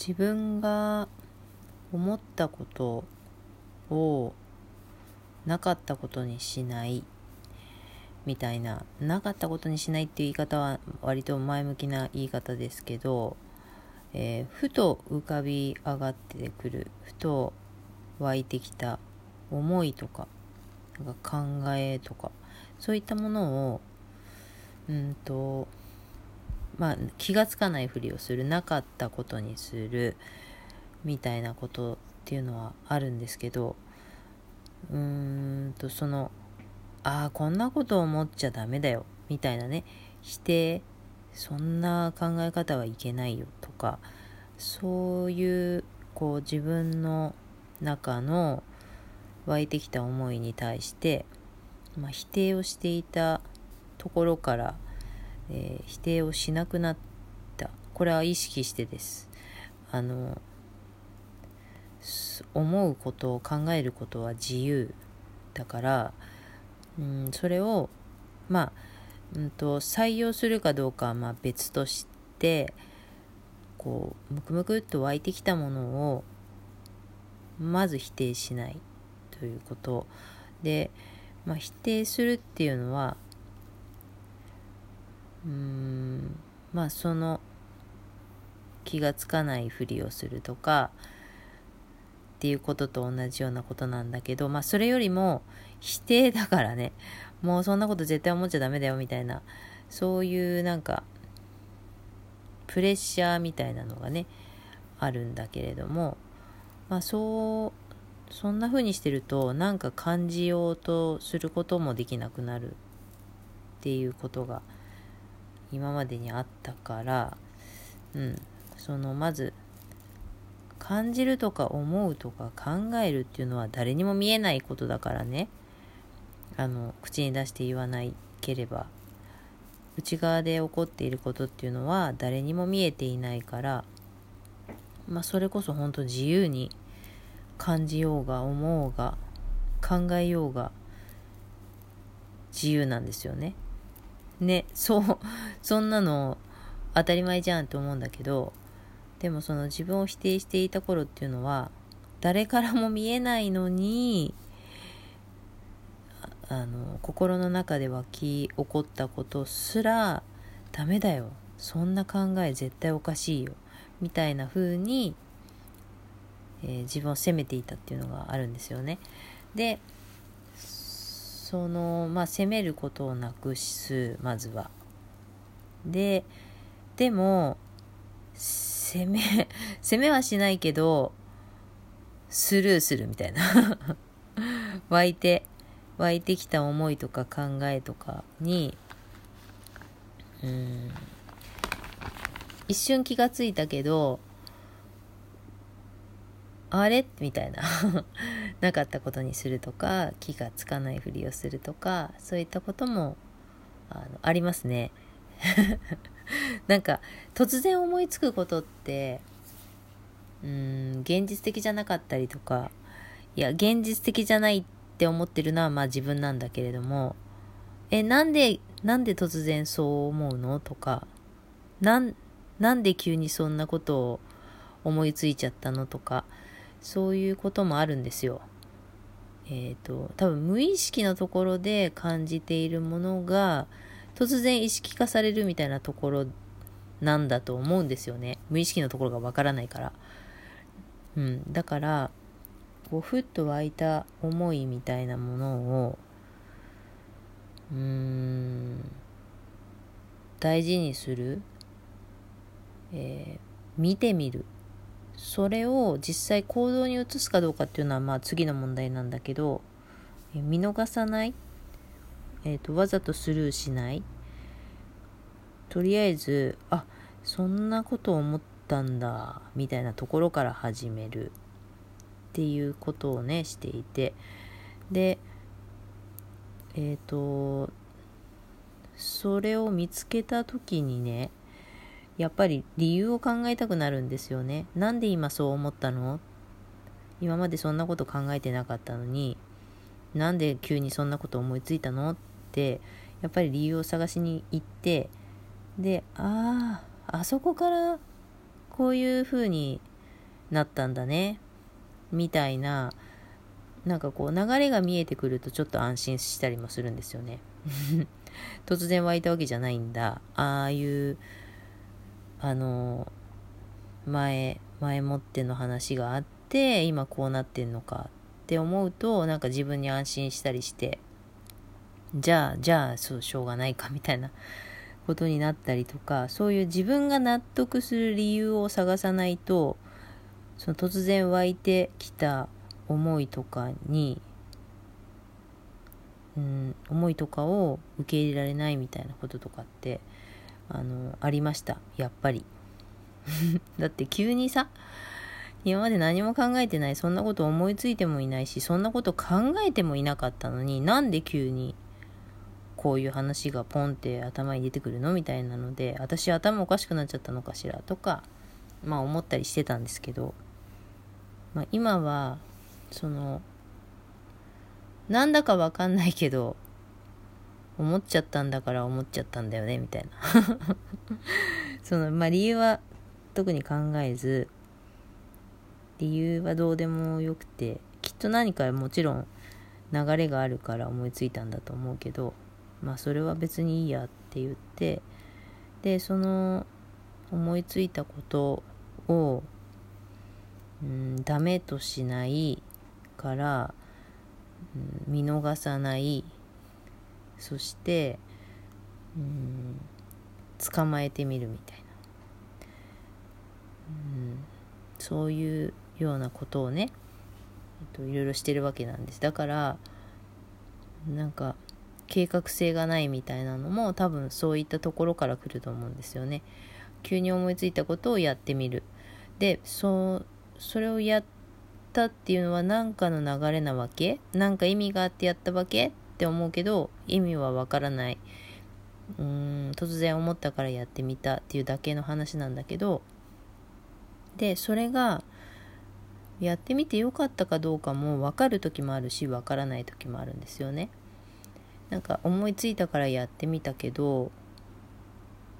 自分が思ったことをなかったことにしないみたいななかったことにしないっていう言い方は割と前向きな言い方ですけど、えー、ふと浮かび上がってくるふと湧いてきた思いとかなんか考えとかそういったものをうんとまあ気がつかないふりをするなかったことにするみたいなことっていうのはあるんですけどうーんとそのああこんなこと思っちゃダメだよみたいなね否定そんな考え方はいけないよとかそういうこう自分の中の湧いてきた思いに対して、まあ、否定をしていたところから、えー、否定をしなくなった。これは意識してです。あの思うことを考えることは自由。だから、うん、それをまあ、うんと、採用するかどうかはまあ別としてこうムクムクっと湧いてきたものをまず否定しないということ。で、まあ、否定するっていうのはうんまあその気がつかないふりをするとかっていうことと同じようなことなんだけどまあそれよりも否定だからね。もうそんなこと絶対思っちゃダメだよみたいなそういうなんかプレッシャーみたいなのがねあるんだけれどもまあそうそんな風にしてるとなんか感じようとすることもできなくなるっていうことが今までにあったからうんそのまず感じるとか思うとか考えるっていうのは誰にも見えないことだからねあの口に出して言わないければ内側で起こっていることっていうのは誰にも見えていないからまあそれこそ本当自由に感じようが思うが考えようが自由なんですよね。ね、そう、そんなの当たり前じゃんって思うんだけど、でもその自分を否定していた頃っていうのは、誰からも見えないのに、あの、心の中で湧き起こったことすら、ダメだよ。そんな考え絶対おかしいよ。みたいな風にえー、自分を責めていたっていうのがあるんですよね。でそのまあ責めることをなくすまずは。ででも責め 責めはしないけどスルーするみたいな 湧いて湧いてきた思いとか考えとかにうん一瞬気がついたけどあれ？みたいな。なかったことにするとか気がつかないふりをするとかそういったこともあのありますね。なんか突然思いつくことってうん現実的じゃなかったりとかいや現実的じゃないって思ってるのはまあ自分なんだけれどもえなんでなんで突然そう思うのとかなんなんで急にそんなことを思いついちゃったのとかそういうこともあるんですよ。えっ、ー、と、多分無意識のところで感じているものが突然意識化されるみたいなところなんだと思うんですよね。無意識のところがわからないから。うん。だから、こう、ふっと湧いた思いみたいなものを、うーん、大事にする、えー、見てみる。それを実際行動に移すかどうかっていうのはまあ次の問題なんだけど見逃さない、えーと、わざとスルーしない。とりあえずあそんなこと思ったんだみたいなところから始める。っていうことをねしていて。でえっ、ー、とそれを見つけた時にねやっぱり理由を考えたくなるんですよね。なんで今そう思ったの？今までそんなこと考えてなかったのに、なんで急にそんなこと思いついたの？って、やっぱり理由を探しに行って、で、ああ、あそこからこういうふうになったんだねみたいななんかこう流れが見えてくるとちょっと安心したりもするんですよね。突然湧いたわけじゃないんだ。ああいうあの前前もっての話があって今こうなってんのかって思うとなんか自分に安心したりしてじゃあじゃあそうしょうがないかみたいなことになったりとかそういう自分が納得する理由を探さないとその突然湧いてきた思いとかに、うん、思いとかを受け入れられないみたいなこととかってあのありました。やっぱり。だって急にさ今まで何も考えてないそんなこと思いついてもいないしそんなこと考えてもいなかったのになんで急にこういう話がポンって頭に出てくるの？みたいなので私頭おかしくなっちゃったのかしら？とかまあ思ったりしてたんですけど、まあ、今はそのなんだかわかんないけど思っちゃったんだから思っちゃったんだよねみたいな。そのまあ理由は特に考えず理由はどうでもよくてきっと何かもちろん流れがあるから思いついたんだと思うけどまあそれは別にいいやって言ってでその思いついたことを、うん、ダメとしないから、見逃さないそして、うん、捕まえてみるみたいな、うん、そういうようなことをね、えっと、いろいろしてるわけなんですだからなんか計画性がないみたいなのも多分そういったところから来ると思うんですよね。急に思いついたことをやってみる。で、そそれをやったっていうのは何かの流れなわけ？何か意味があってやったわけ？って思うけど意味はわからない。うーん突然思ったからやってみたっていうだけの話なんだけどでそれがやってみてよかったかどうかも分かる時もあるし分からない時もあるんですよね。なんか思いついたからやってみたけど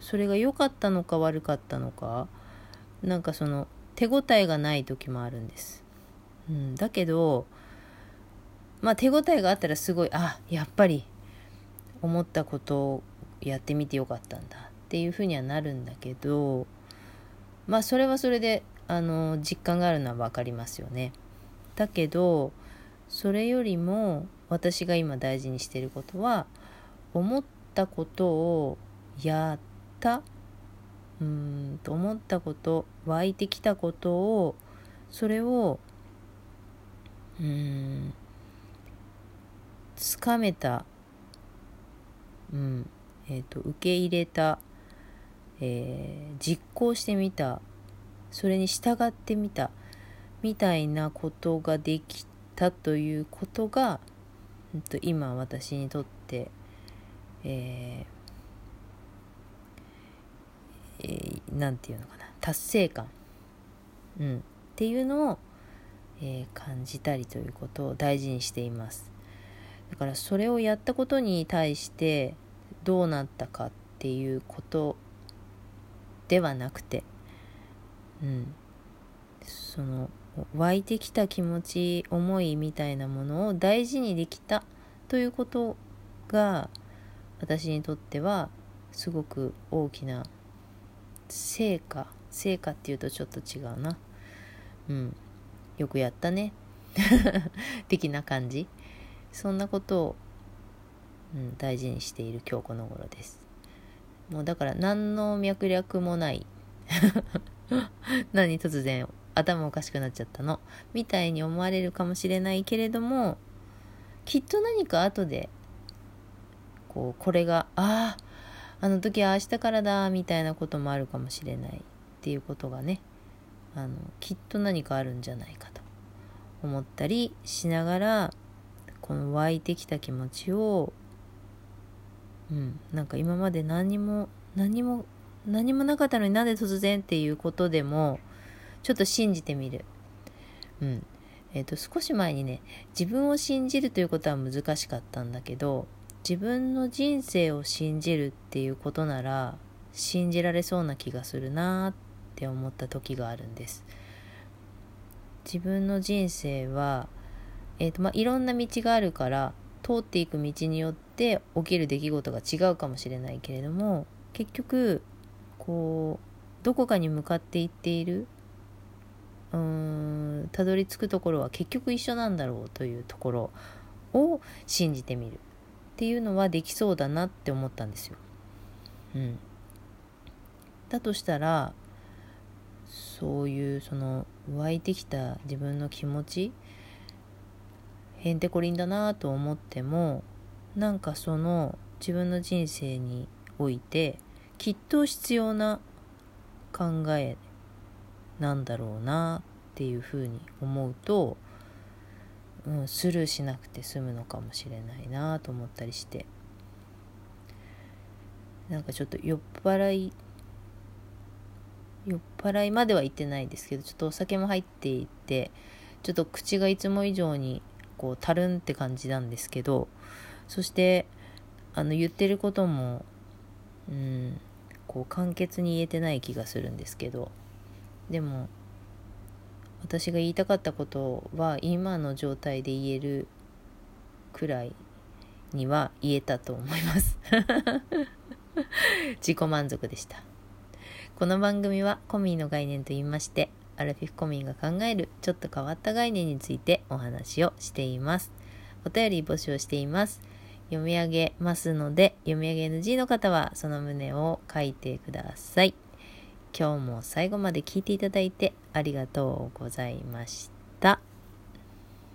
それが良かったのか悪かったのかなんかその手応えがない時もあるんです、うん、だけどまあ手応えがあったらすごいあやっぱり思ったことをやってみてよかったんだっていうふうにはなるんだけどまあそれはそれであの実感があるのは分かりますよね。だけどそれよりも私が今大事にしてることは思ったことをやったうんと思ったこと湧いてきたことをそれをうんつかめた、うんえーと、受け入れた、えー、実行してみたそれに従ってみたみたいなことができたということがと今私にとってえー、えー、なんていうのかな達成感、うん、っていうのを、えー、感じたりということを大事にしています。だからそれをやったことに対してどうなったかっていうことではなくて、うん、その湧いてきた気持ち思いみたいなものを大事にできたということが私にとってはすごく大きな成果成果っていうとちょっと違うな。うん。よくやったね。的な感じ。そんなことを、うん、大事にしている今日この頃です。もうだから何の脈略もない。何突然頭おかしくなっちゃったの？みたいに思われるかもしれないけれどもきっと何か後でこうこれがあああの時は明日からだみたいなこともあるかもしれない。っていうことがねあのきっと何かあるんじゃないかと思ったりしながらこの湧いてきた気持ちをうんなんか今まで何も何も何もなかったのになんで突然っていうことでもちょっと信じてみる。うん。えっ、ー、と、少し前にね、自分を信じるということは難しかったんだけど、自分の人生を信じるっていうことなら、信じられそうな気がするなって思った時があるんです。自分の人生は、えーとまあ、いろんな道があるから通っていく道によって起きる出来事が違うかもしれないけれども結局こうどこかに向かっていっているうんたどり着くところは結局一緒なんだろうというところを信じてみるっていうのはできそうだなって思ったんですよ。うん、だとしたらそういうその湧いてきた自分の気持ちへんてこりんだなと思ってもなんかその自分の人生においてきっと必要な考えなんだろうなっていうふうに思うと、うん、スルーしなくて済むのかもしれないなと思ったりして。なんかちょっと酔っ払い酔っ払いまでは言ってないですけどちょっとお酒も入っていてちょっと口がいつも以上にこうたるんって感じなんですけどそしてあの言ってることもうんこう簡潔に言えてない気がするんですけどでも私が言いたかったことは今の状態で言えるくらいには言えたと思います。自己満足でした。この番組はコミーの概念と言いましてアラフィフコミンが考えるちょっと変わった概念についてお話をしています。お便り募集をしています。読み上げますので、読み上げ NG の方はその旨を書いてください。今日も最後まで聞いていただいてありがとうございました。